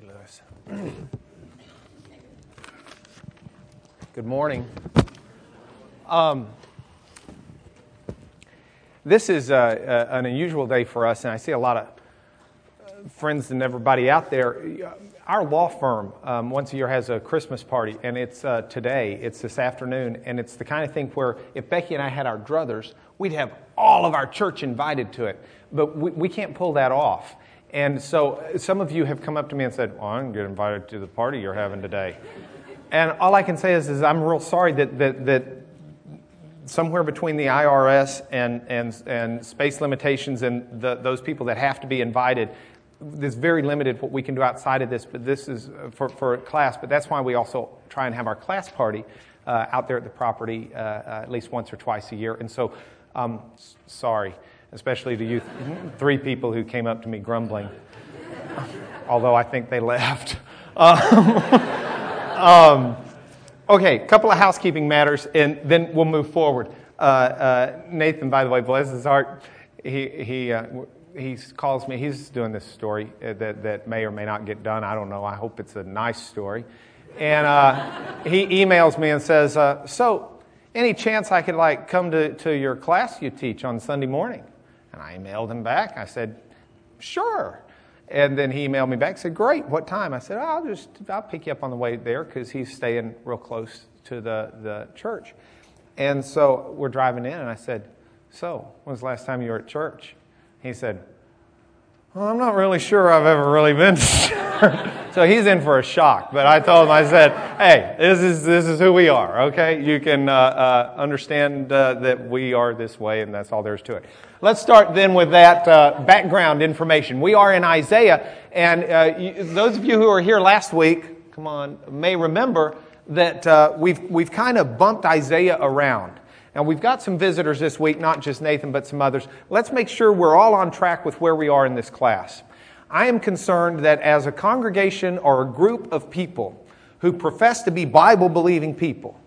You, Lewis. Good morning. Um, this is uh, an unusual day for us, and I see a lot of friends and everybody out there. Our law firm um, once a year has a Christmas party, and it's uh, today, it's this afternoon, and it's the kind of thing where if Becky and I had our druthers, we'd have all of our church invited to it. But we, we can't pull that off. And so some of you have come up to me and said, Well, going to get invited to the party you're having today. And all I can say is, is I'm real sorry that, that, that somewhere between the IRS and, and, and space limitations and the, those people that have to be invited, there's very limited what we can do outside of this, but this is for, for class. But that's why we also try and have our class party uh, out there at the property uh, uh, at least once or twice a year. And so, um, sorry, especially to you th- three people who came up to me grumbling, although I think they left. um, okay, a couple of housekeeping matters, and then we'll move forward. Uh, uh, Nathan, by the way, bless his heart, he, he uh, he calls me. He's doing this story uh, that, that may or may not get done. I don't know. I hope it's a nice story. And uh, he emails me and says, uh, "So, any chance I could like come to, to your class you teach on Sunday morning?" And I emailed him back. I said, "Sure." And then he emailed me back. Said, "Great. What time?" I said, "I'll just I'll pick you up on the way there because he's staying real close to the the church." And so we're driving in, and I said, "So, when was the last time you were at church?" He said, well, I'm not really sure I've ever really been to So he's in for a shock. But I told him, I said, hey, this is, this is who we are, okay? You can uh, uh, understand uh, that we are this way, and that's all there is to it. Let's start then with that uh, background information. We are in Isaiah, and uh, you, those of you who were here last week, come on, may remember that uh, we've, we've kind of bumped Isaiah around. And we've got some visitors this week, not just Nathan, but some others. Let's make sure we're all on track with where we are in this class. I am concerned that as a congregation or a group of people who profess to be Bible believing people,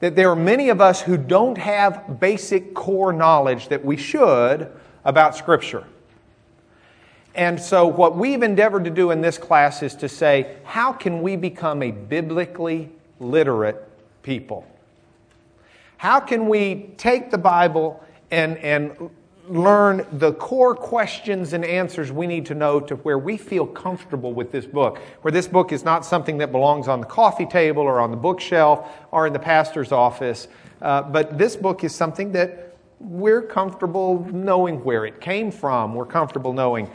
that there are many of us who don't have basic core knowledge that we should about Scripture. And so, what we've endeavored to do in this class is to say, how can we become a biblically literate people? How can we take the Bible and, and learn the core questions and answers we need to know to where we feel comfortable with this book, where this book is not something that belongs on the coffee table or on the bookshelf or in the pastor's office, uh, but this book is something that we're comfortable knowing where it came from. We're comfortable knowing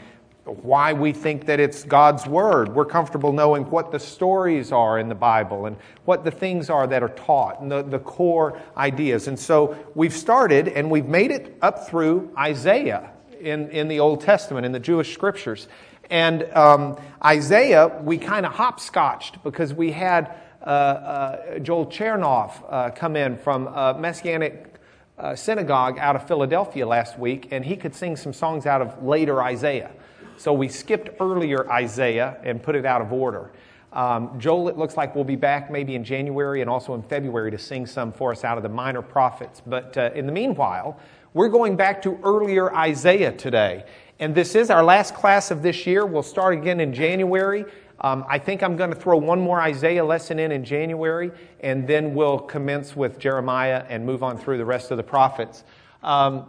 why we think that it's God's Word. We're comfortable knowing what the stories are in the Bible and what the things are that are taught and the, the core ideas. And so we've started and we've made it up through Isaiah in, in the Old Testament, in the Jewish scriptures. And um, Isaiah, we kind of hopscotched because we had uh, uh, Joel Chernoff uh, come in from a Messianic uh, synagogue out of Philadelphia last week, and he could sing some songs out of later Isaiah. So we skipped earlier Isaiah and put it out of order. Um, Joel, it looks like, we'll be back maybe in January and also in February to sing some for us out of the minor prophets. But uh, in the meanwhile, we're going back to earlier Isaiah today. And this is our last class of this year. We'll start again in January. Um, I think I'm going to throw one more Isaiah lesson in in January, and then we'll commence with Jeremiah and move on through the rest of the prophets. Um,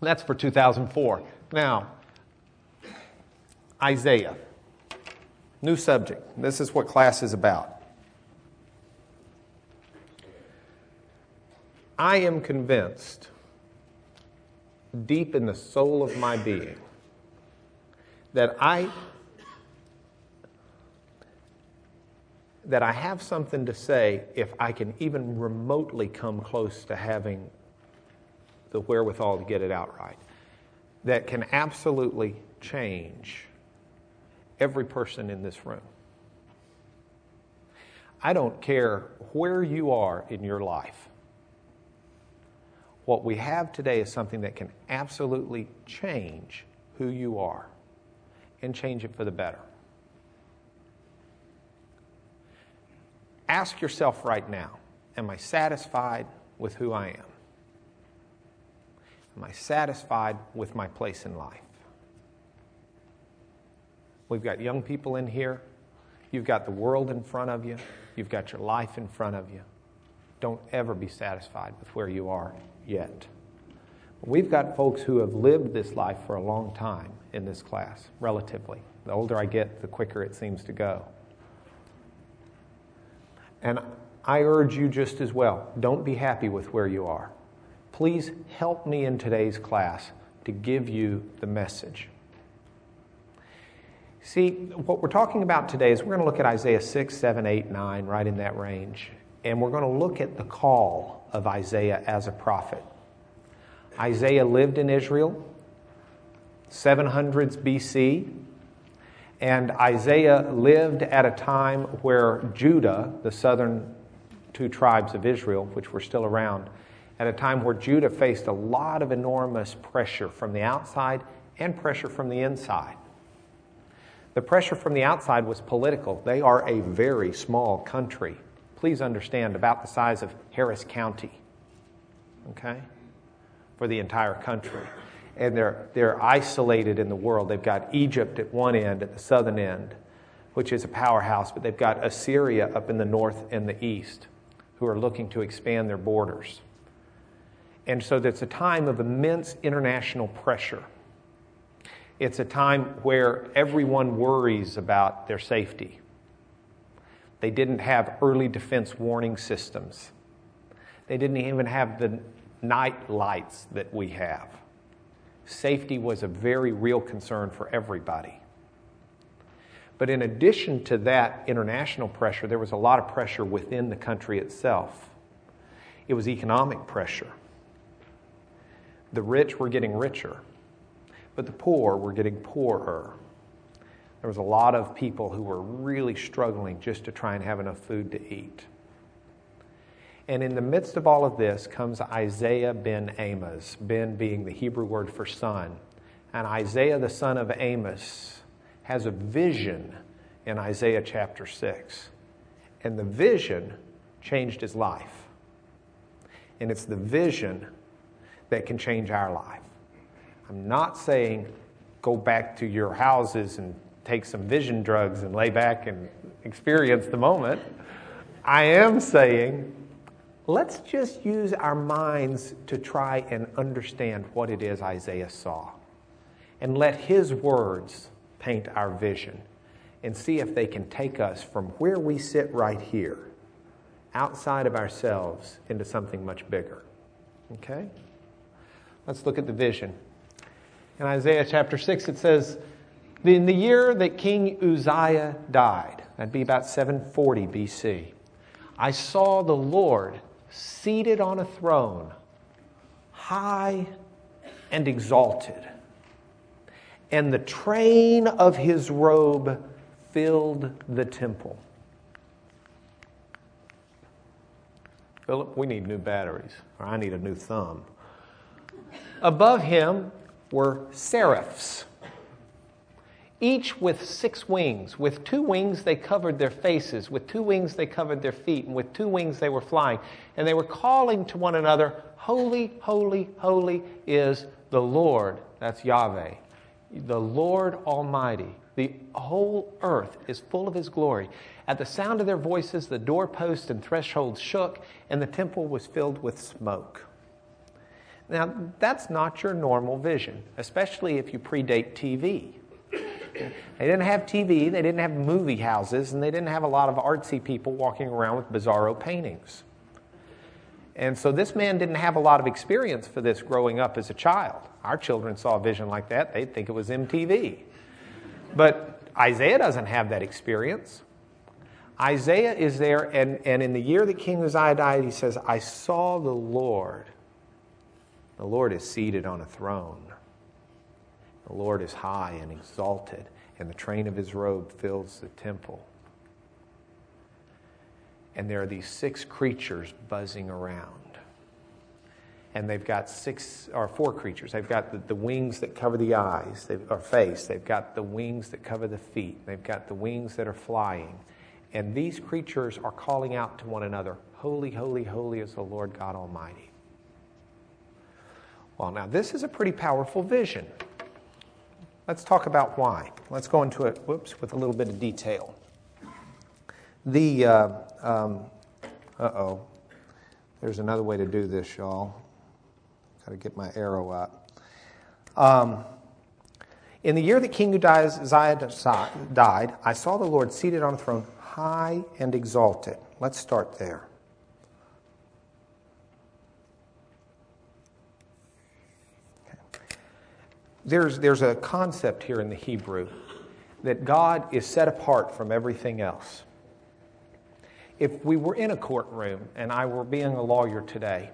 that's for 2004. Now, Isaiah. New subject. This is what class is about. I am convinced, deep in the soul of my being, that I that I have something to say if I can even remotely come close to having the wherewithal to get it out right. That can absolutely change every person in this room. I don't care where you are in your life. What we have today is something that can absolutely change who you are and change it for the better. Ask yourself right now Am I satisfied with who I am? Am I satisfied with my place in life? We've got young people in here. You've got the world in front of you. You've got your life in front of you. Don't ever be satisfied with where you are yet. We've got folks who have lived this life for a long time in this class, relatively. The older I get, the quicker it seems to go. And I urge you just as well don't be happy with where you are. Please help me in today's class to give you the message. See, what we're talking about today is we're going to look at Isaiah 6, 7, 8, 9, right in that range. And we're going to look at the call of Isaiah as a prophet. Isaiah lived in Israel, 700s BC, and Isaiah lived at a time where Judah, the southern two tribes of Israel, which were still around, at a time where Judah faced a lot of enormous pressure from the outside and pressure from the inside. The pressure from the outside was political. They are a very small country. Please understand, about the size of Harris County, okay, for the entire country. And they're, they're isolated in the world. They've got Egypt at one end, at the southern end, which is a powerhouse, but they've got Assyria up in the north and the east who are looking to expand their borders. And so it's a time of immense international pressure. It's a time where everyone worries about their safety. They didn't have early defense warning systems. They didn't even have the night lights that we have. Safety was a very real concern for everybody. But in addition to that international pressure, there was a lot of pressure within the country itself. It was economic pressure. The rich were getting richer but the poor were getting poorer. There was a lot of people who were really struggling just to try and have enough food to eat. And in the midst of all of this comes Isaiah ben Amos, ben being the Hebrew word for son. And Isaiah, the son of Amos, has a vision in Isaiah chapter 6. And the vision changed his life. And it's the vision that can change our life. I'm not saying go back to your houses and take some vision drugs and lay back and experience the moment. I am saying let's just use our minds to try and understand what it is Isaiah saw. And let his words paint our vision and see if they can take us from where we sit right here, outside of ourselves, into something much bigger. Okay? Let's look at the vision. In Isaiah chapter 6, it says, In the year that King Uzziah died, that'd be about 740 BC, I saw the Lord seated on a throne, high and exalted, and the train of his robe filled the temple. Philip, we need new batteries, or I need a new thumb. Above him were seraphs, each with six wings. With two wings, they covered their faces. With two wings, they covered their feet. And with two wings, they were flying. And they were calling to one another, Holy, holy, holy is the Lord. That's Yahweh. The Lord Almighty. The whole earth is full of His glory. At the sound of their voices, the doorposts and thresholds shook, and the temple was filled with smoke. Now, that's not your normal vision, especially if you predate TV. They didn't have TV, they didn't have movie houses, and they didn't have a lot of artsy people walking around with bizarro paintings. And so this man didn't have a lot of experience for this growing up as a child. Our children saw a vision like that, they'd think it was MTV. But Isaiah doesn't have that experience. Isaiah is there, and, and in the year that King Uzziah died, he says, I saw the Lord the Lord is seated on a throne. The Lord is high and exalted, and the train of his robe fills the temple. And there are these six creatures buzzing around. And they've got six or four creatures. They've got the, the wings that cover the eyes or face. They've got the wings that cover the feet. They've got the wings that are flying. And these creatures are calling out to one another Holy, holy, holy is the Lord God Almighty. Well, now, this is a pretty powerful vision. Let's talk about why. Let's go into it, whoops, with a little bit of detail. The, uh um, oh, there's another way to do this, y'all. Got to get my arrow up. Um, in the year that King Uzziah died, I saw the Lord seated on a throne, high and exalted. Let's start there. There's, there's a concept here in the Hebrew that God is set apart from everything else. If we were in a courtroom and I were being a lawyer today,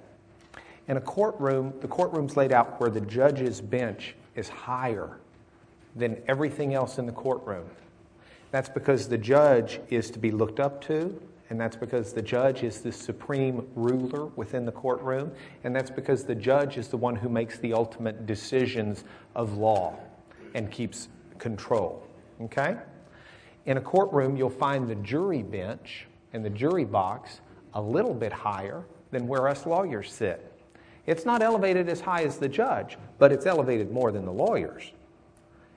in a courtroom, the courtroom's laid out where the judge's bench is higher than everything else in the courtroom. That's because the judge is to be looked up to, and that's because the judge is the supreme ruler within the courtroom, and that's because the judge is the one who makes the ultimate decisions of law and keeps control. Okay? In a courtroom, you'll find the jury bench and the jury box a little bit higher than where us lawyers sit. It's not elevated as high as the judge, but it's elevated more than the lawyers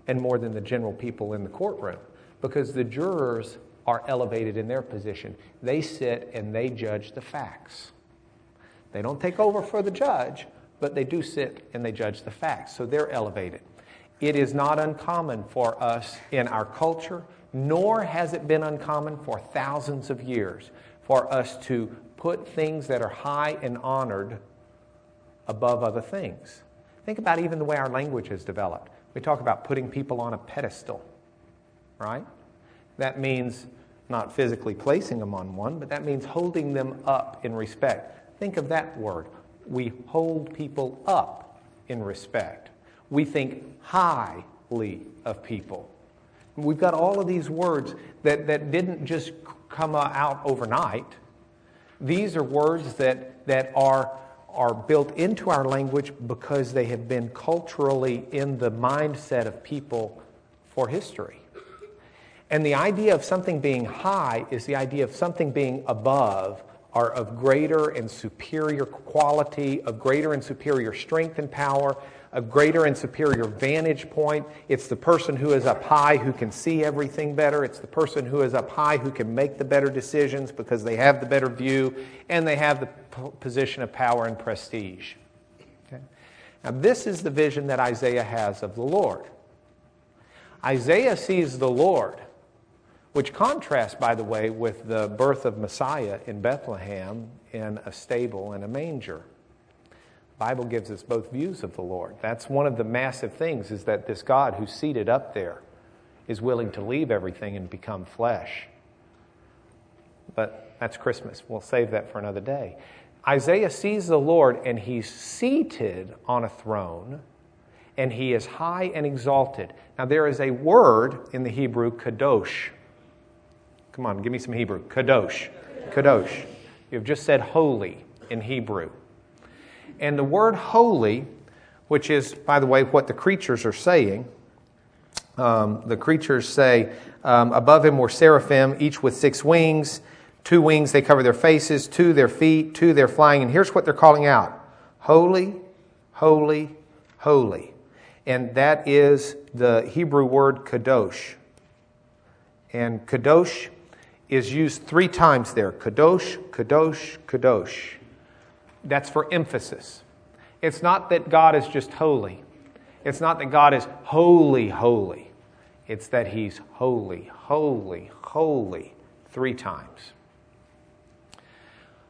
and more than the general people in the courtroom because the jurors are elevated in their position. They sit and they judge the facts. They don't take over for the judge, but they do sit and they judge the facts. So they're elevated. It is not uncommon for us in our culture, nor has it been uncommon for thousands of years, for us to put things that are high and honored above other things. Think about even the way our language has developed. We talk about putting people on a pedestal, right? That means not physically placing them on one, but that means holding them up in respect. Think of that word. We hold people up in respect. We think highly of people. We've got all of these words that, that didn't just come out overnight. These are words that, that are, are built into our language because they have been culturally in the mindset of people for history. And the idea of something being high is the idea of something being above or of greater and superior quality, of greater and superior strength and power, a greater and superior vantage point. It's the person who is up high who can see everything better. It's the person who is up high who can make the better decisions because they have the better view and they have the p- position of power and prestige. Okay? Now, this is the vision that Isaiah has of the Lord. Isaiah sees the Lord which contrasts, by the way, with the birth of Messiah in Bethlehem in a stable and a manger. The Bible gives us both views of the Lord. That's one of the massive things is that this God who's seated up there is willing to leave everything and become flesh. But that's Christmas. We'll save that for another day. Isaiah sees the Lord and he's seated on a throne and he is high and exalted. Now, there is a word in the Hebrew, kadosh, Come on, give me some Hebrew. Kadosh. Kadosh. You've just said holy in Hebrew. And the word holy, which is, by the way, what the creatures are saying, um, the creatures say, um, above him were seraphim, each with six wings. Two wings, they cover their faces, two their feet, two they're flying. And here's what they're calling out Holy, holy, holy. And that is the Hebrew word kadosh. And kadosh is used three times there Kadosh, Kadosh, Kadosh. That's for emphasis. It's not that God is just holy, it's not that God is holy, holy. It's that He's holy, holy, holy three times.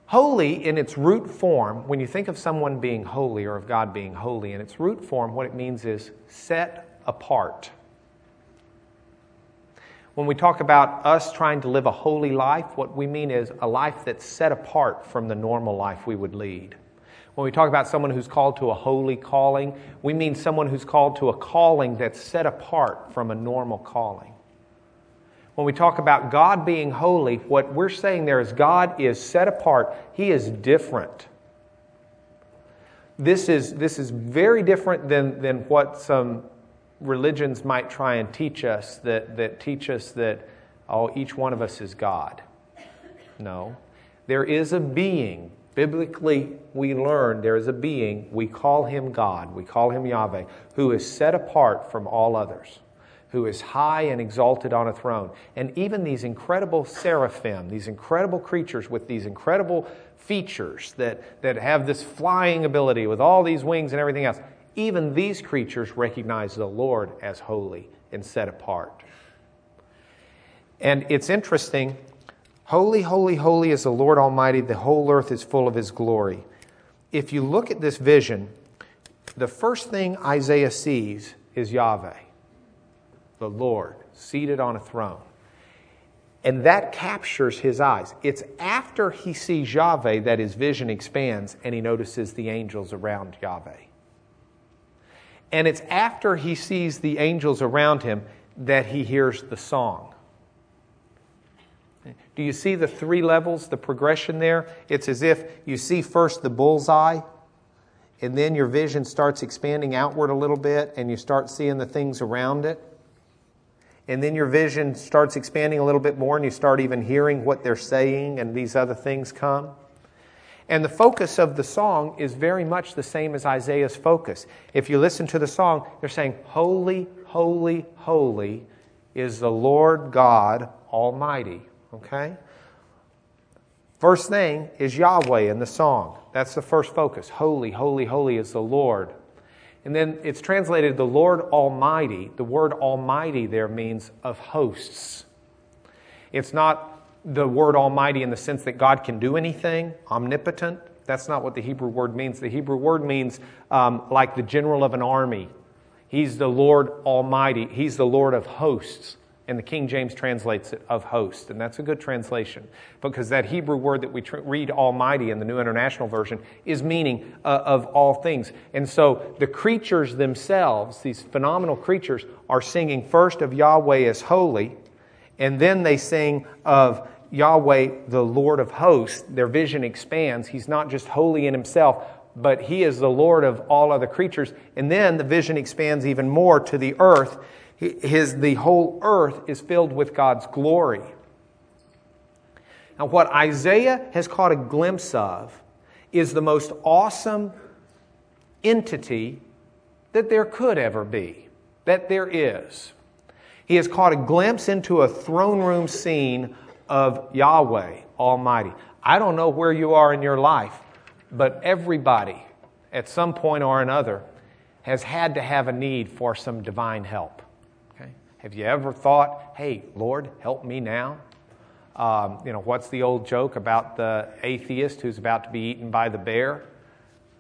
Holy in its root form, when you think of someone being holy or of God being holy, in its root form, what it means is set apart. When we talk about us trying to live a holy life, what we mean is a life that's set apart from the normal life we would lead. When we talk about someone who's called to a holy calling, we mean someone who's called to a calling that's set apart from a normal calling. When we talk about God being holy, what we're saying there is God is set apart, He is different. This is, this is very different than, than what some religions might try and teach us that, that teach us that, oh, each one of us is God. No. There is a being Biblically, we learn there is a being, we call him God, we call him Yahweh, who is set apart from all others, who is high and exalted on a throne. And even these incredible seraphim, these incredible creatures with these incredible features that, that have this flying ability with all these wings and everything else, even these creatures recognize the Lord as holy and set apart. And it's interesting Holy, holy, holy is the Lord Almighty. The whole earth is full of his glory. If you look at this vision, the first thing Isaiah sees is Yahweh, the Lord, seated on a throne. And that captures his eyes. It's after he sees Yahweh that his vision expands and he notices the angels around Yahweh. And it's after he sees the angels around him that he hears the song. Do you see the three levels, the progression there? It's as if you see first the bullseye, and then your vision starts expanding outward a little bit, and you start seeing the things around it. And then your vision starts expanding a little bit more, and you start even hearing what they're saying, and these other things come. And the focus of the song is very much the same as Isaiah's focus. If you listen to the song, they're saying, Holy, holy, holy is the Lord God Almighty. Okay? First thing is Yahweh in the song. That's the first focus. Holy, holy, holy is the Lord. And then it's translated the Lord Almighty. The word Almighty there means of hosts. It's not the word Almighty in the sense that God can do anything, omnipotent. That's not what the Hebrew word means. The Hebrew word means um, like the general of an army. He's the Lord Almighty, He's the Lord of hosts and the King James translates it of host, and that's a good translation because that Hebrew word that we tr- read Almighty in the New International Version is meaning uh, of all things. And so the creatures themselves, these phenomenal creatures, are singing first of Yahweh as holy, and then they sing of Yahweh, the Lord of hosts. Their vision expands. He's not just holy in himself, but he is the Lord of all other creatures. And then the vision expands even more to the earth his, the whole earth is filled with God's glory. Now, what Isaiah has caught a glimpse of is the most awesome entity that there could ever be, that there is. He has caught a glimpse into a throne room scene of Yahweh Almighty. I don't know where you are in your life, but everybody at some point or another has had to have a need for some divine help. Okay? Have you ever thought, hey, Lord, help me now? Um, you know, what's the old joke about the atheist who's about to be eaten by the bear?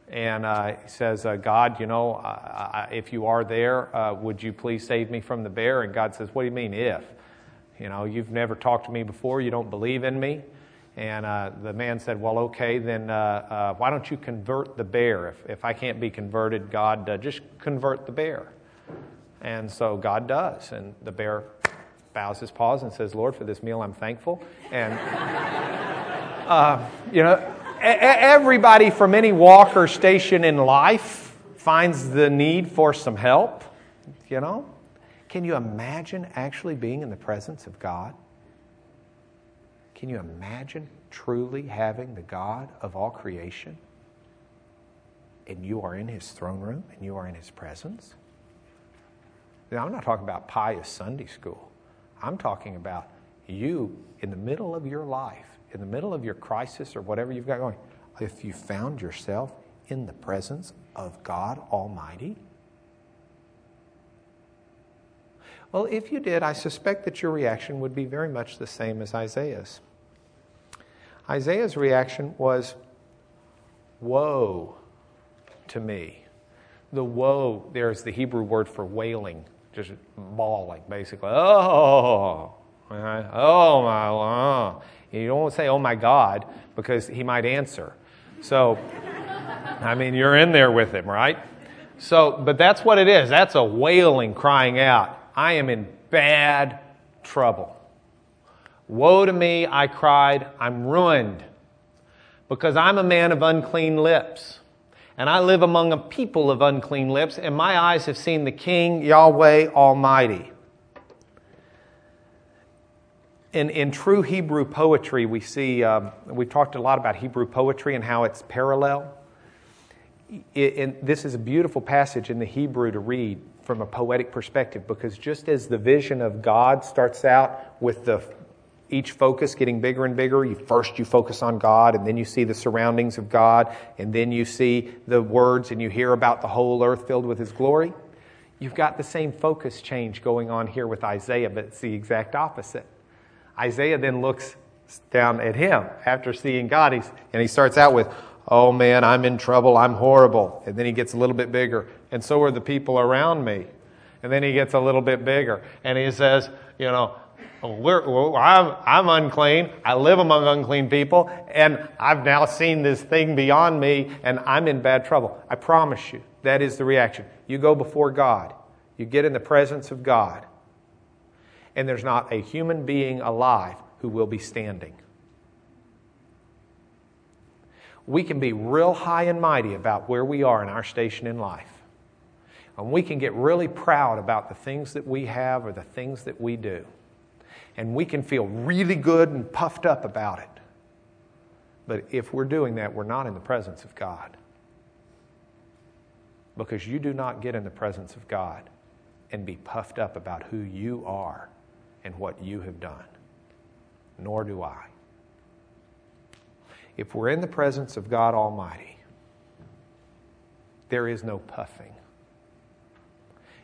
And uh, he says, uh, God, you know, uh, if you are there, uh, would you please save me from the bear? And God says, What do you mean, if? You know, you've never talked to me before, you don't believe in me. And uh, the man said, Well, okay, then uh, why don't you convert the bear? If, if I can't be converted, God, just convert the bear. And so God does. And the bear bows his paws and says, Lord, for this meal I'm thankful. And, uh, you know, everybody from any walk or station in life finds the need for some help, you know. Can you imagine actually being in the presence of God? Can you imagine truly having the God of all creation? And you are in his throne room and you are in his presence? Now, I'm not talking about pious Sunday school. I'm talking about you in the middle of your life, in the middle of your crisis or whatever you've got going, if you found yourself in the presence of God Almighty? Well, if you did, I suspect that your reaction would be very much the same as Isaiah's. Isaiah's reaction was, Woe to me. The woe, there's the Hebrew word for wailing just bawling, basically. Oh, oh my, oh. You don't want to say, oh my God, because he might answer. So, I mean, you're in there with him, right? So, but that's what it is. That's a wailing, crying out. I am in bad trouble. Woe to me, I cried. I'm ruined because I'm a man of unclean lips and I live among a people of unclean lips, and my eyes have seen the King, Yahweh Almighty. In, in true Hebrew poetry, we see, um, we've talked a lot about Hebrew poetry and how it's parallel. It, and this is a beautiful passage in the Hebrew to read from a poetic perspective because just as the vision of God starts out with the each focus getting bigger and bigger. You, first, you focus on God, and then you see the surroundings of God, and then you see the words, and you hear about the whole earth filled with His glory. You've got the same focus change going on here with Isaiah, but it's the exact opposite. Isaiah then looks down at him after seeing God, and he starts out with, Oh man, I'm in trouble, I'm horrible. And then he gets a little bit bigger, and so are the people around me. And then he gets a little bit bigger, and he says, You know, I'm, I'm unclean. I live among unclean people, and I've now seen this thing beyond me, and I'm in bad trouble. I promise you, that is the reaction. You go before God, you get in the presence of God, and there's not a human being alive who will be standing. We can be real high and mighty about where we are in our station in life. And we can get really proud about the things that we have or the things that we do and we can feel really good and puffed up about it. But if we're doing that, we're not in the presence of God. Because you do not get in the presence of God and be puffed up about who you are and what you have done. Nor do I. If we're in the presence of God Almighty, there is no puffing.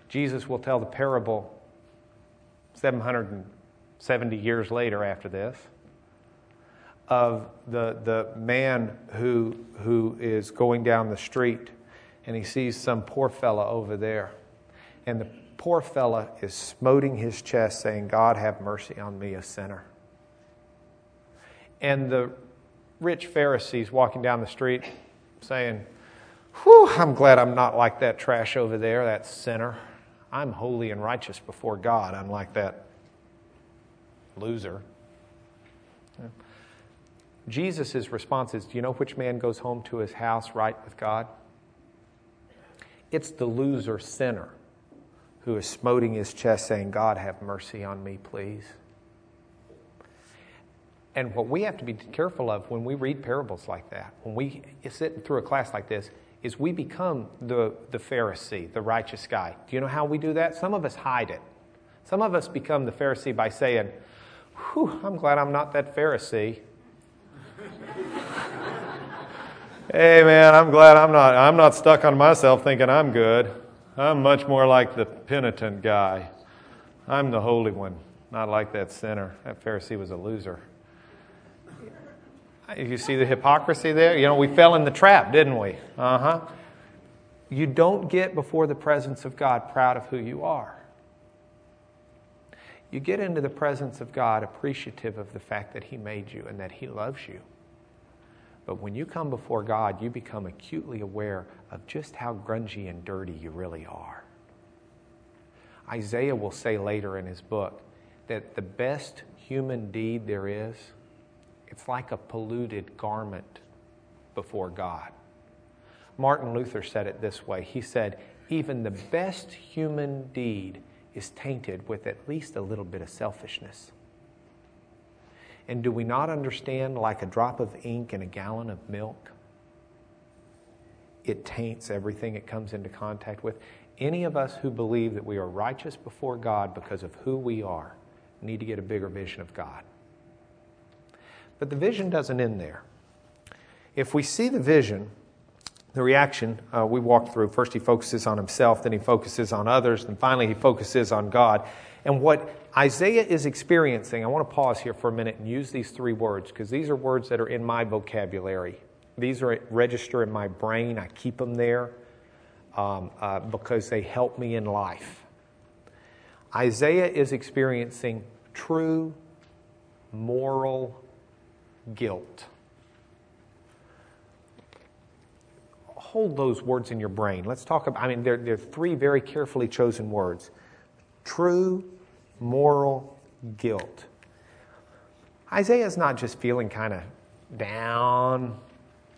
Jesus will tell the parable 770 years later after this, of the, the man who, who is going down the street and he sees some poor fella over there. And the poor fella is smoting his chest, saying, God, have mercy on me, a sinner. And the rich Pharisees walking down the street saying, Whew, I'm glad I'm not like that trash over there, that sinner. I'm holy and righteous before God, unlike that loser. Jesus' response is Do you know which man goes home to his house right with God? It's the loser sinner who is smoting his chest saying, God, have mercy on me, please. And what we have to be careful of when we read parables like that, when we sit through a class like this, is we become the, the Pharisee, the righteous guy. Do you know how we do that? Some of us hide it. Some of us become the Pharisee by saying, Whew, I'm glad I'm not that Pharisee. hey man, I'm glad I'm not I'm not stuck on myself thinking I'm good. I'm much more like the penitent guy. I'm the holy one, not like that sinner. That Pharisee was a loser. You see the hypocrisy there? You know, we fell in the trap, didn't we? Uh huh. You don't get before the presence of God proud of who you are you get into the presence of God appreciative of the fact that He made you and that He loves you. But when you come before God, you become acutely aware of just how grungy and dirty you really are. Isaiah will say later in his book that the best human deed there is, it's like a polluted garment before God. Martin Luther said it this way. He said, Even the best human deed is tainted with at least a little bit of selfishness. And do we not understand, like a drop of ink in a gallon of milk? It taints everything it comes into contact with. Any of us who believe that we are righteous before God because of who we are need to get a bigger vision of God. But the vision doesn't end there. If we see the vision, the reaction uh, we walked through. First, he focuses on himself, then he focuses on others, and finally, he focuses on God. And what Isaiah is experiencing, I want to pause here for a minute and use these three words because these are words that are in my vocabulary. These are register in my brain. I keep them there um, uh, because they help me in life. Isaiah is experiencing true moral guilt. hold those words in your brain. Let's talk about, I mean, they're, they're three very carefully chosen words true moral guilt. Isaiah's not just feeling kind of down.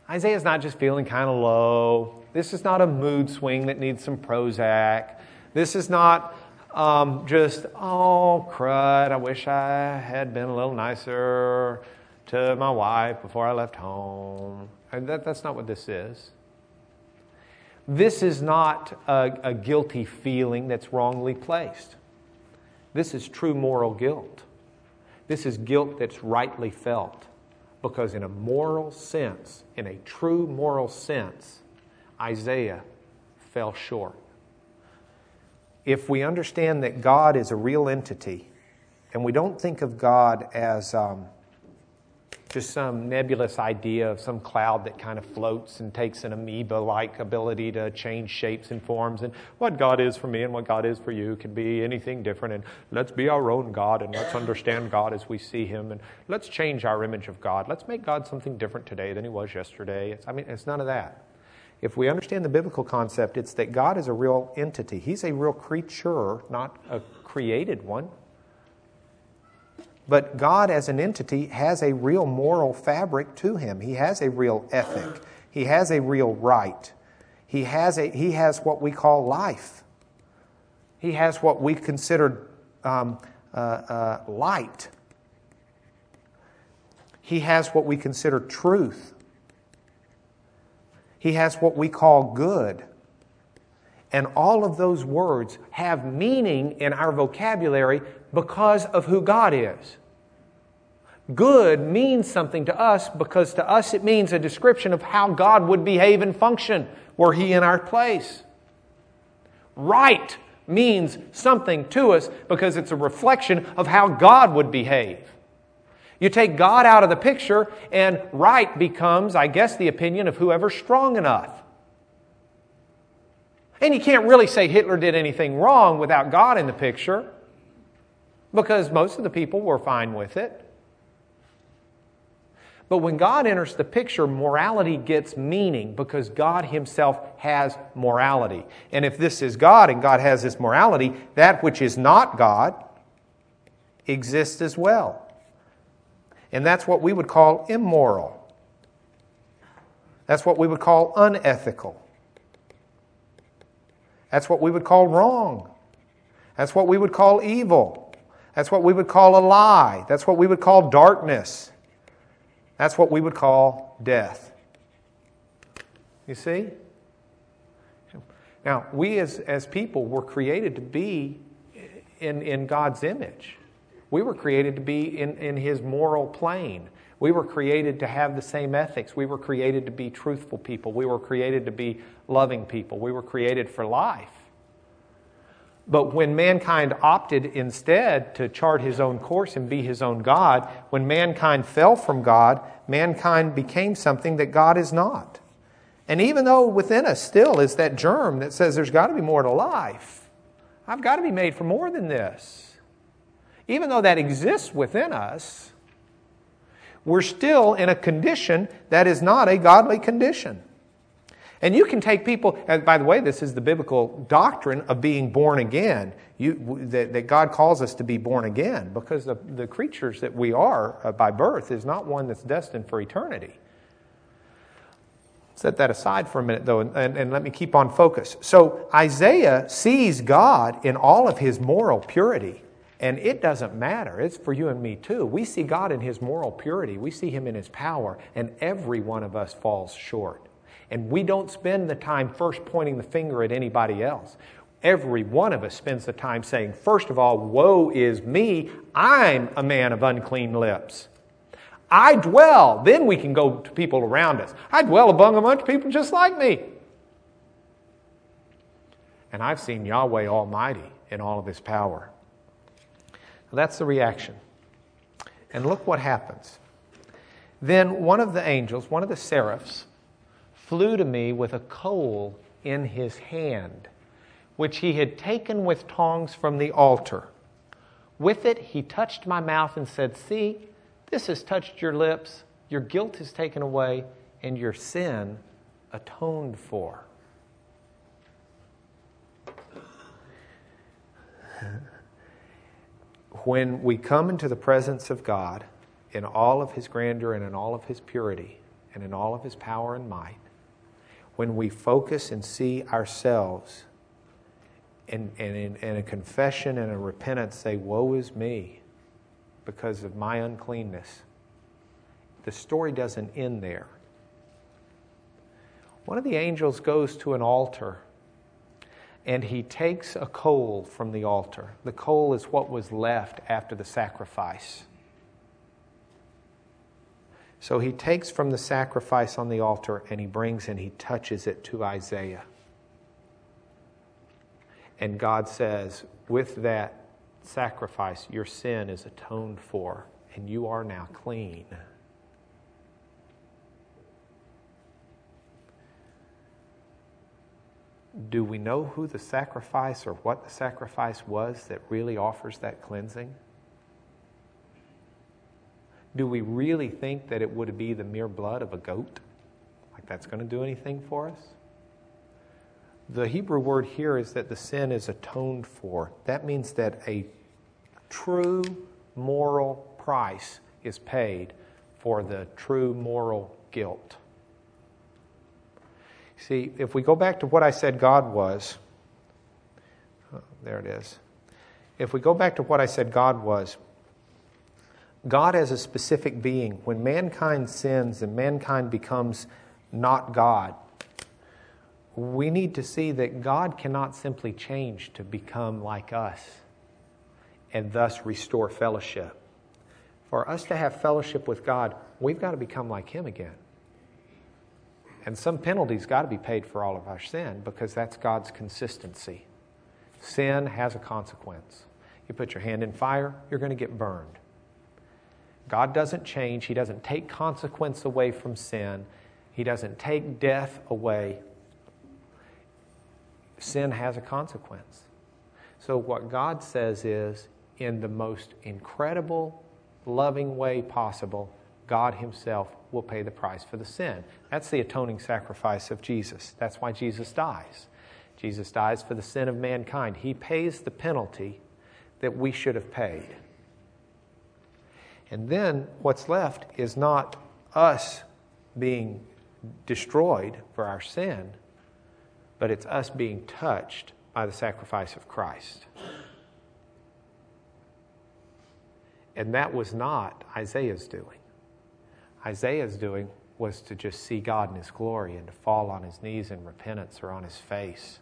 Isaiah's not just feeling kind of low. This is not a mood swing that needs some Prozac. This is not um, just, oh, crud, I wish I had been a little nicer to my wife before I left home. That, that's not what this is. This is not a, a guilty feeling that's wrongly placed. This is true moral guilt. This is guilt that's rightly felt. Because, in a moral sense, in a true moral sense, Isaiah fell short. If we understand that God is a real entity, and we don't think of God as um, just some nebulous idea of some cloud that kind of floats and takes an amoeba like ability to change shapes and forms. And what God is for me and what God is for you can be anything different. And let's be our own God and let's understand God as we see Him. And let's change our image of God. Let's make God something different today than He was yesterday. It's, I mean, it's none of that. If we understand the biblical concept, it's that God is a real entity. He's a real creature, not a created one. But God, as an entity, has a real moral fabric to him. He has a real ethic. He has a real right. He has, a, he has what we call life. He has what we consider um, uh, uh, light. He has what we consider truth. He has what we call good. And all of those words have meaning in our vocabulary because of who God is. Good means something to us because to us it means a description of how God would behave and function were He in our place. Right means something to us because it's a reflection of how God would behave. You take God out of the picture, and right becomes, I guess, the opinion of whoever's strong enough. And you can't really say Hitler did anything wrong without God in the picture because most of the people were fine with it. But when God enters the picture, morality gets meaning because God Himself has morality. And if this is God and God has this morality, that which is not God exists as well. And that's what we would call immoral. That's what we would call unethical. That's what we would call wrong. That's what we would call evil. That's what we would call a lie. That's what we would call darkness. That's what we would call death. You see? Now, we as, as people were created to be in, in God's image. We were created to be in, in His moral plane. We were created to have the same ethics. We were created to be truthful people. We were created to be loving people. We were created for life. But when mankind opted instead to chart his own course and be his own God, when mankind fell from God, mankind became something that God is not. And even though within us still is that germ that says there's got to be more to life, I've got to be made for more than this. Even though that exists within us, we're still in a condition that is not a godly condition. And you can take people, and by the way, this is the biblical doctrine of being born again, you, that, that, God calls us to be born again, because the, the creatures that we are uh, by birth is not one that's destined for eternity. Set that aside for a minute, though, and, and, and let me keep on focus. So Isaiah sees God in all of his moral purity. And it doesn't matter. It's for you and me too. We see God in His moral purity. We see Him in His power. And every one of us falls short. And we don't spend the time first pointing the finger at anybody else. Every one of us spends the time saying, first of all, woe is me. I'm a man of unclean lips. I dwell. Then we can go to people around us. I dwell among a bunch of people just like me. And I've seen Yahweh Almighty in all of his power. That's the reaction. And look what happens. Then one of the angels, one of the seraphs, flew to me with a coal in his hand, which he had taken with tongs from the altar. With it, he touched my mouth and said, See, this has touched your lips, your guilt is taken away, and your sin atoned for. When we come into the presence of God in all of his grandeur and in all of his purity and in all of his power and might, when we focus and see ourselves and, in a confession and a repentance say, Woe is me because of my uncleanness. The story doesn't end there. One of the angels goes to an altar and he takes a coal from the altar. The coal is what was left after the sacrifice. So he takes from the sacrifice on the altar and he brings and he touches it to Isaiah. And God says, with that sacrifice, your sin is atoned for, and you are now clean. Do we know who the sacrifice or what the sacrifice was that really offers that cleansing? Do we really think that it would be the mere blood of a goat? Like that's going to do anything for us? The Hebrew word here is that the sin is atoned for. That means that a true moral price is paid for the true moral guilt. See, if we go back to what I said God was, oh, there it is. If we go back to what I said God was, God as a specific being, when mankind sins and mankind becomes not God, we need to see that God cannot simply change to become like us and thus restore fellowship. For us to have fellowship with God, we've got to become like Him again. And some penalty's got to be paid for all of our sin because that's God's consistency. Sin has a consequence. You put your hand in fire, you're going to get burned. God doesn't change, He doesn't take consequence away from sin, He doesn't take death away. Sin has a consequence. So, what God says is, in the most incredible, loving way possible, God Himself will pay the price for the sin. That's the atoning sacrifice of Jesus. That's why Jesus dies. Jesus dies for the sin of mankind. He pays the penalty that we should have paid. And then what's left is not us being destroyed for our sin, but it's us being touched by the sacrifice of Christ. And that was not Isaiah's doing. Isaiah's doing was to just see God in His glory and to fall on his knees in repentance or on his face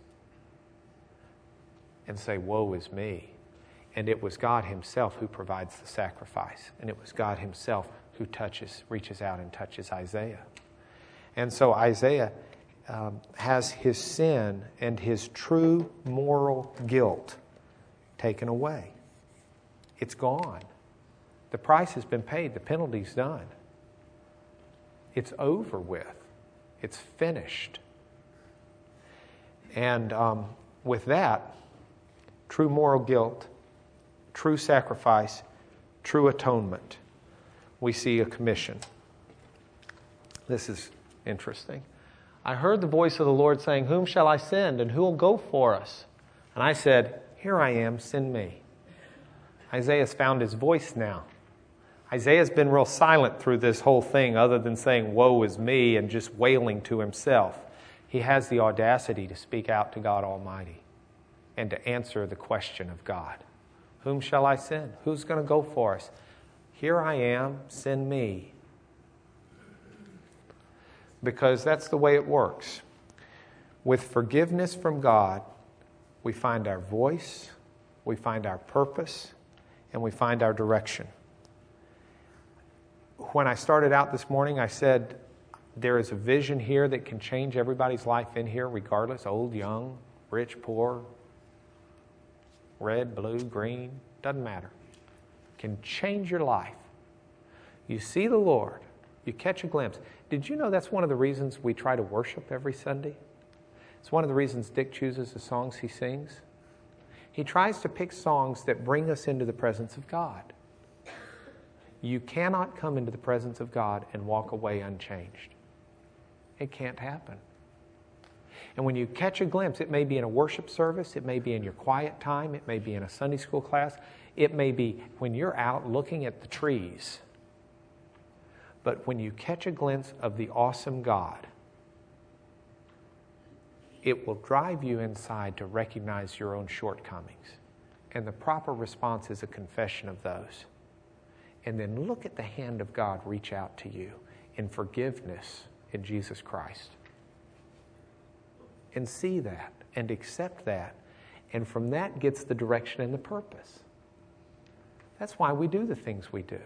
and say, Woe is me. And it was God Himself who provides the sacrifice. And it was God Himself who touches, reaches out and touches Isaiah. And so Isaiah um, has his sin and his true moral guilt taken away. It's gone. The price has been paid, the penalty's done. It's over with, it's finished. And um, with that, true moral guilt true sacrifice, true atonement, we see a commission. This is interesting. I heard the voice of the Lord saying, Whom shall I send, and who will go for us? And I said, Here I am, send me. Isaiah's found his voice now. Isaiah's been real silent through this whole thing, other than saying, Woe is me, and just wailing to himself. He has the audacity to speak out to God Almighty and to answer the question of God. Whom shall I send? Who's going to go for us? Here I am, send me. Because that's the way it works. With forgiveness from God, we find our voice, we find our purpose, and we find our direction. When I started out this morning, I said there is a vision here that can change everybody's life in here, regardless old, young, rich, poor, red, blue, green, doesn't matter. Can change your life. You see the Lord, you catch a glimpse. Did you know that's one of the reasons we try to worship every Sunday? It's one of the reasons Dick chooses the songs he sings. He tries to pick songs that bring us into the presence of God. You cannot come into the presence of God and walk away unchanged. It can't happen. And when you catch a glimpse, it may be in a worship service, it may be in your quiet time, it may be in a Sunday school class, it may be when you're out looking at the trees. But when you catch a glimpse of the awesome God, it will drive you inside to recognize your own shortcomings. And the proper response is a confession of those. And then look at the hand of God reach out to you in forgiveness in Jesus Christ. And see that and accept that. And from that gets the direction and the purpose. That's why we do the things we do.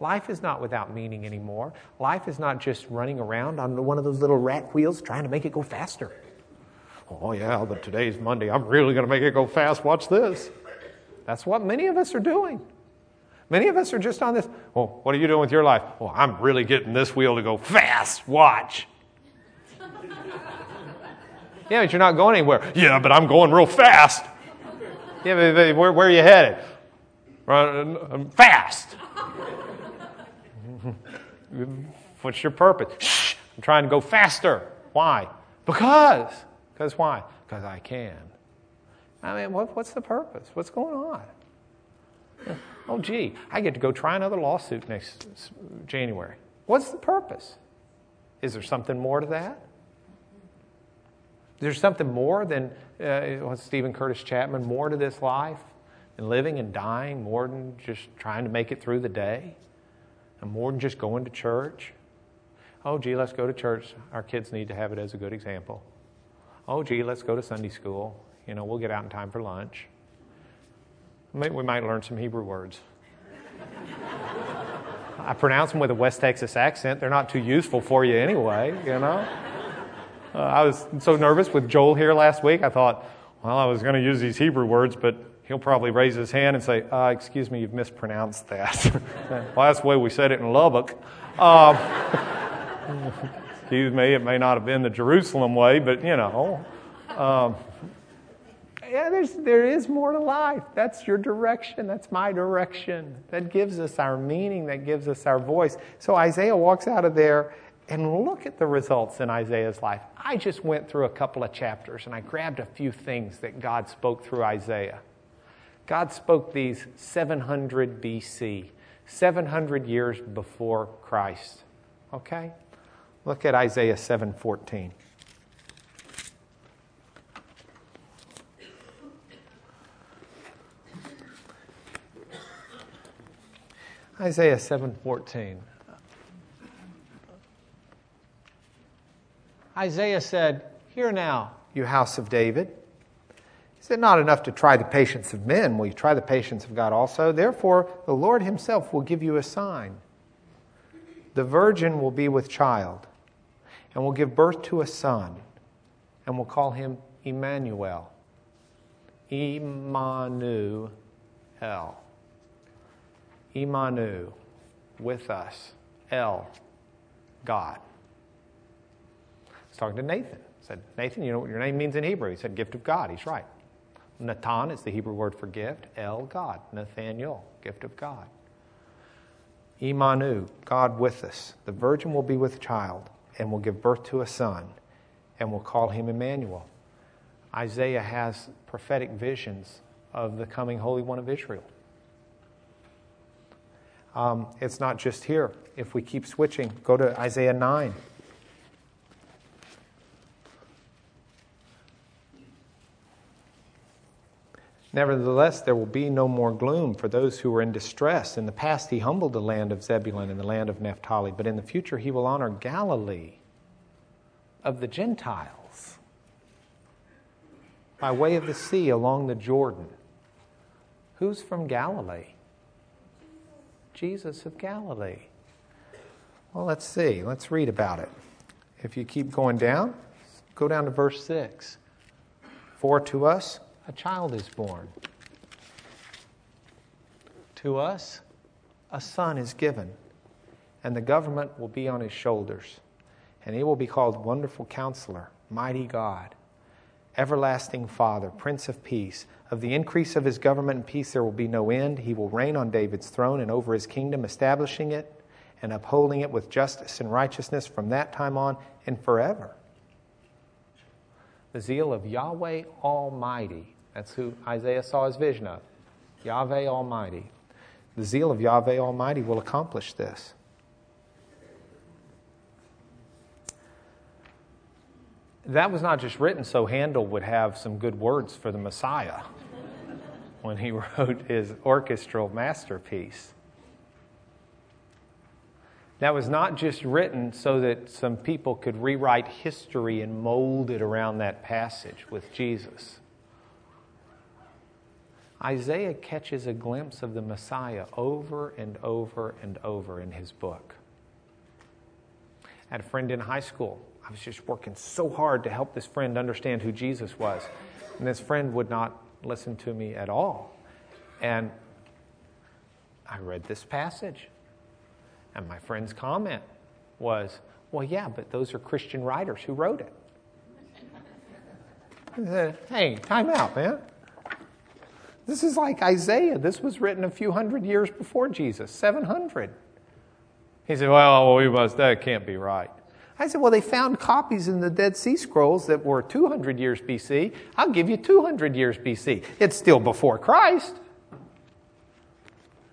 Life is not without meaning anymore. Life is not just running around on one of those little rat wheels trying to make it go faster. Oh, yeah, but today's Monday. I'm really going to make it go fast. Watch this. That's what many of us are doing. Many of us are just on this. Well, what are you doing with your life? Well, I'm really getting this wheel to go fast. Watch. yeah, but you're not going anywhere. Yeah, but I'm going real fast. Yeah, but, where, where are you headed? Run, um, fast. What's your purpose? Shh, I'm trying to go faster. Why? Because. Because why? Because I can. I mean, what, what's the purpose? What's going on? Oh, gee, I get to go try another lawsuit next January. What's the purpose? Is there something more to that? Is there something more than uh, Steven Curtis Chapman, more to this life than living and dying, more than just trying to make it through the day, and more than just going to church? Oh, gee, let's go to church. Our kids need to have it as a good example oh, gee, let's go to Sunday school. You know, we'll get out in time for lunch. We might learn some Hebrew words. I pronounce them with a West Texas accent. They're not too useful for you anyway, you know. Uh, I was so nervous with Joel here last week. I thought, well, I was going to use these Hebrew words, but he'll probably raise his hand and say, uh, Excuse me, you've mispronounced that. well, that's the way we said it in Lubbock. Um, Excuse me, it may not have been the Jerusalem way, but you know. Um, yeah, there's, there is more to life. That's your direction. That's my direction. That gives us our meaning. That gives us our voice. So Isaiah walks out of there and look at the results in Isaiah's life. I just went through a couple of chapters and I grabbed a few things that God spoke through Isaiah. God spoke these 700 BC, 700 years before Christ. Okay? Look at Isaiah 7:14. Isaiah 7:14. Isaiah said, "Hear now, you house of David. Is it not enough to try the patience of men? Will you try the patience of God also? Therefore, the Lord himself will give you a sign. The virgin will be with child and will give birth to a son, and will call him Emmanuel. Immanuel. Imanu, with us. El, God. I was talking to Nathan. I said, Nathan, you know what your name means in Hebrew? He said, gift of God. He's right. Natan is the Hebrew word for gift. El, God. Nathaniel, gift of God. Imanu, God with us. The virgin will be with child and will give birth to a son, and will call him Emmanuel. Isaiah has prophetic visions of the coming Holy One of Israel. Um, it's not just here. If we keep switching, go to Isaiah 9. Nevertheless, there will be no more gloom for those who are in distress. In the past, he humbled the land of Zebulun and the land of Naphtali, but in the future, he will honor Galilee of the Gentiles by way of the sea along the Jordan. Who's from Galilee? Jesus of Galilee. Well, let's see. Let's read about it. If you keep going down, go down to verse 6. For to us a child is born. To us, a son is given, and the government will be on his shoulders. And he will be called Wonderful Counselor, Mighty God, Everlasting Father, Prince of Peace. Of the increase of his government and peace there will be no end. He will reign on David's throne and over his kingdom, establishing it and upholding it with justice and righteousness from that time on and forever. The zeal of Yahweh Almighty that's who Isaiah saw his vision of. Yahweh Almighty. The zeal of Yahweh Almighty will accomplish this. That was not just written so Handel would have some good words for the Messiah when he wrote his orchestral masterpiece. That was not just written so that some people could rewrite history and mold it around that passage with Jesus. Isaiah catches a glimpse of the Messiah over and over and over in his book. I had a friend in high school. I was just working so hard to help this friend understand who Jesus was. And this friend would not listen to me at all. And I read this passage. And my friend's comment was, Well, yeah, but those are Christian writers who wrote it. He said, hey, time out, man. This is like Isaiah. This was written a few hundred years before Jesus, 700. He said, Well, we must, that can't be right. I said, Well, they found copies in the Dead Sea Scrolls that were 200 years BC. I'll give you 200 years BC. It's still before Christ.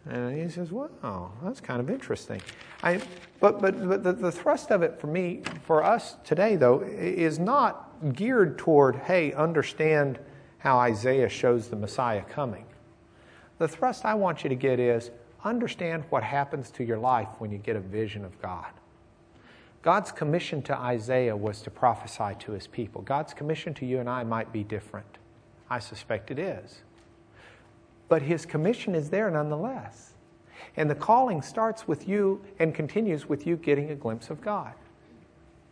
And he says, wow, that's kind of interesting. I, but but, but the, the thrust of it for me, for us today, though, is not geared toward, hey, understand how Isaiah shows the Messiah coming. The thrust I want you to get is understand what happens to your life when you get a vision of God. God's commission to Isaiah was to prophesy to his people. God's commission to you and I might be different. I suspect it is but his commission is there nonetheless. And the calling starts with you and continues with you getting a glimpse of God.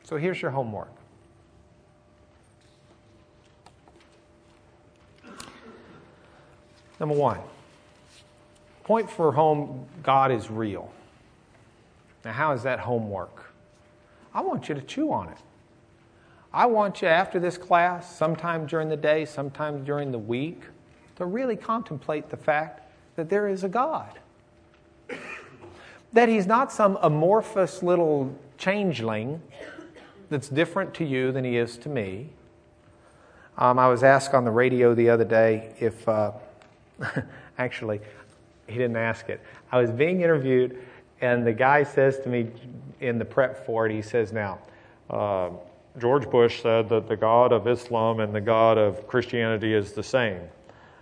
So here's your homework. Number one, point for home God is real. Now, how is that homework? I want you to chew on it. I want you after this class, sometime during the day, sometime during the week, to really contemplate the fact that there is a God. That He's not some amorphous little changeling that's different to you than He is to me. Um, I was asked on the radio the other day if, uh, actually, he didn't ask it. I was being interviewed, and the guy says to me in the prep for it, he says, Now, uh, George Bush said that the God of Islam and the God of Christianity is the same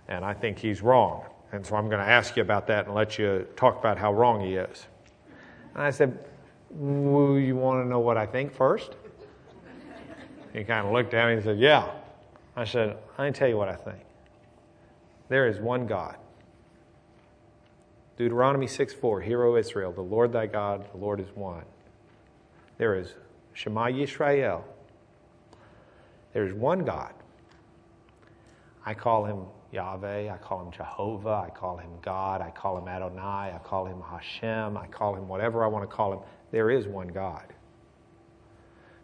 and I think he's wrong. And so I'm going to ask you about that and let you talk about how wrong he is. And I said, well, You want to know what I think first? He kind of looked at me and said, Yeah. I said, I tell you what I think. There is one God. Deuteronomy 6 4, Hear, O Israel, the Lord thy God, the Lord is one. There is Shema Yisrael. There is one God. I call him Yahweh, I call him Jehovah, I call him God, I call him Adonai, I call him Hashem, I call him whatever I want to call him. There is one God.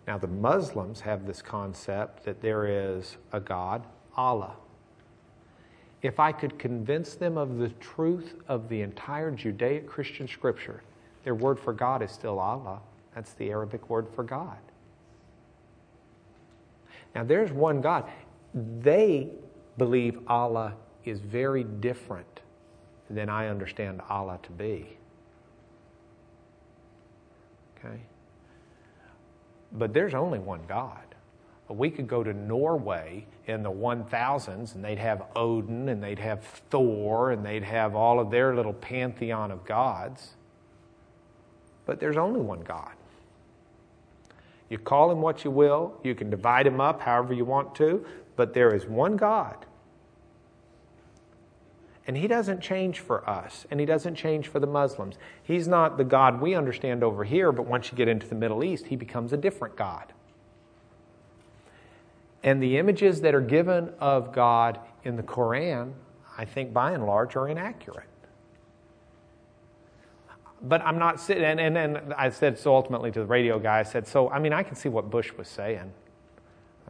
Now, the Muslims have this concept that there is a God, Allah. If I could convince them of the truth of the entire Judaic Christian scripture, their word for God is still Allah. That's the Arabic word for God. Now, there's one God. They believe Allah is very different than I understand Allah to be. Okay? But there's only one God. We could go to Norway in the 1000s and they'd have Odin and they'd have Thor and they'd have all of their little pantheon of gods. But there's only one God. You call him what you will, you can divide him up however you want to, but there is one God. And he doesn't change for us, and he doesn't change for the Muslims. He's not the God we understand over here, but once you get into the Middle East, he becomes a different God. And the images that are given of God in the Koran, I think by and large, are inaccurate. But I'm not sitting, and, and, I said so ultimately to the radio guy, I said, so, I mean, I can see what Bush was saying,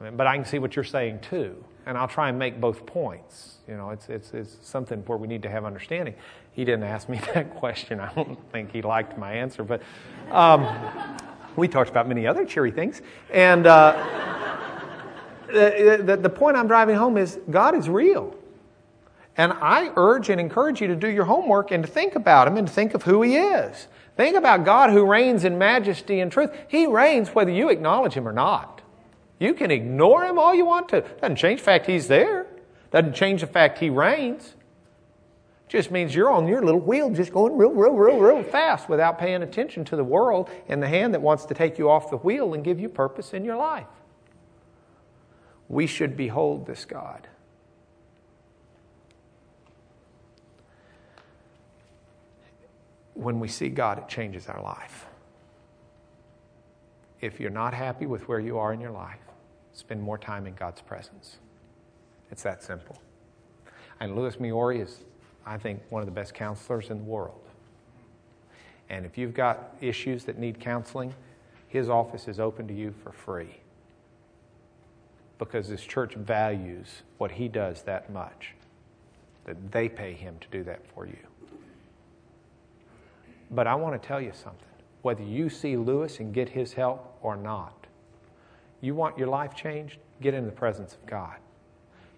I mean, but I can see what you're saying too and I'll try and make both points. You know, it's, it's, it's something where we need to have understanding. He didn't ask me that question. I don't think he liked my answer, but um, we talked about many other cheery things. And uh, the, the, the point I'm driving home is God is real. And I urge and encourage you to do your homework and to think about Him and to think of who He is. Think about God who reigns in majesty and truth. He reigns whether you acknowledge Him or not. You can ignore him all you want to. Doesn't change the fact he's there. Doesn't change the fact he reigns. Just means you're on your little wheel just going real, real, real, real fast without paying attention to the world and the hand that wants to take you off the wheel and give you purpose in your life. We should behold this God. When we see God, it changes our life. If you're not happy with where you are in your life, spend more time in God's presence. It's that simple. And Louis Miori is, I think, one of the best counselors in the world. And if you've got issues that need counseling, his office is open to you for free because this church values what he does that much that they pay him to do that for you. But I want to tell you something. Whether you see Lewis and get his help or not, you want your life changed? Get in the presence of God.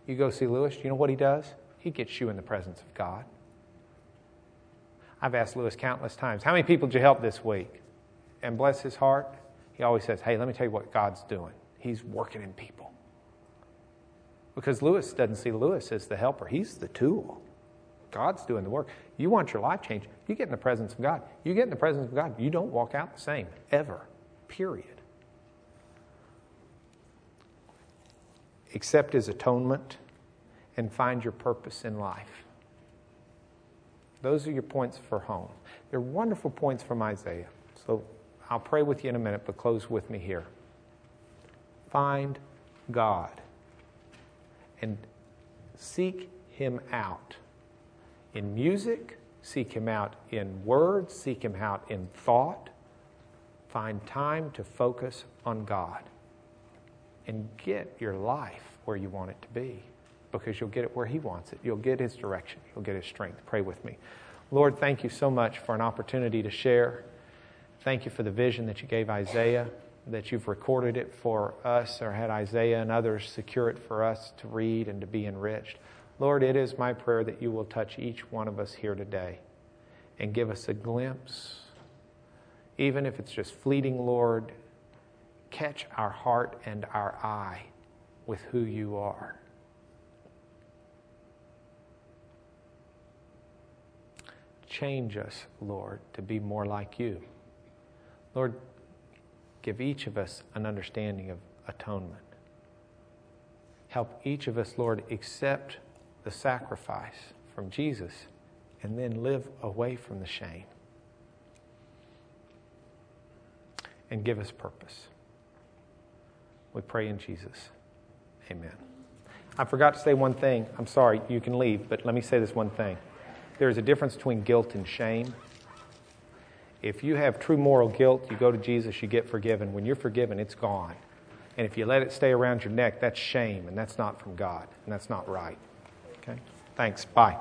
You go see Louis, you know what he does? He gets you in the presence of God. I've asked Lewis countless times, How many people did you help this week? And bless his heart, he always says, Hey, let me tell you what God's doing. He's working in people. Because Lewis doesn't see Lewis as the helper, he's the tool. God's doing the work. You want your life changed, you get in the presence of God. You get in the presence of God, you don't walk out the same, ever. Period. Accept his atonement and find your purpose in life. Those are your points for home. They're wonderful points from Isaiah. So I'll pray with you in a minute, but close with me here. Find God and seek him out in music, seek Him out in words, seek Him out in thought. Find time to focus on God and get your life where you want it to be because you'll get it where He wants it. You'll get His direction, you'll get His strength. Pray with me. Lord, thank you so much for an opportunity to share. Thank you for the vision that you gave Isaiah, that you've recorded it for us or had Isaiah and others secure it for us to read and to be enriched. Lord, it is my prayer that you will touch each one of us here today and give us a glimpse, even if it's just fleeting, Lord, catch our heart and our eye with who you are. Change us, Lord, to be more like you. Lord, give each of us an understanding of atonement. Help each of us, Lord, accept the sacrifice from Jesus and then live away from the shame. And give us purpose. We pray in Jesus. Amen. I forgot to say one thing. I'm sorry, you can leave, but let me say this one thing. There is a difference between guilt and shame. If you have true moral guilt, you go to Jesus, you get forgiven. When you're forgiven, it's gone. And if you let it stay around your neck, that's shame, and that's not from God, and that's not right. Thanks. Bye.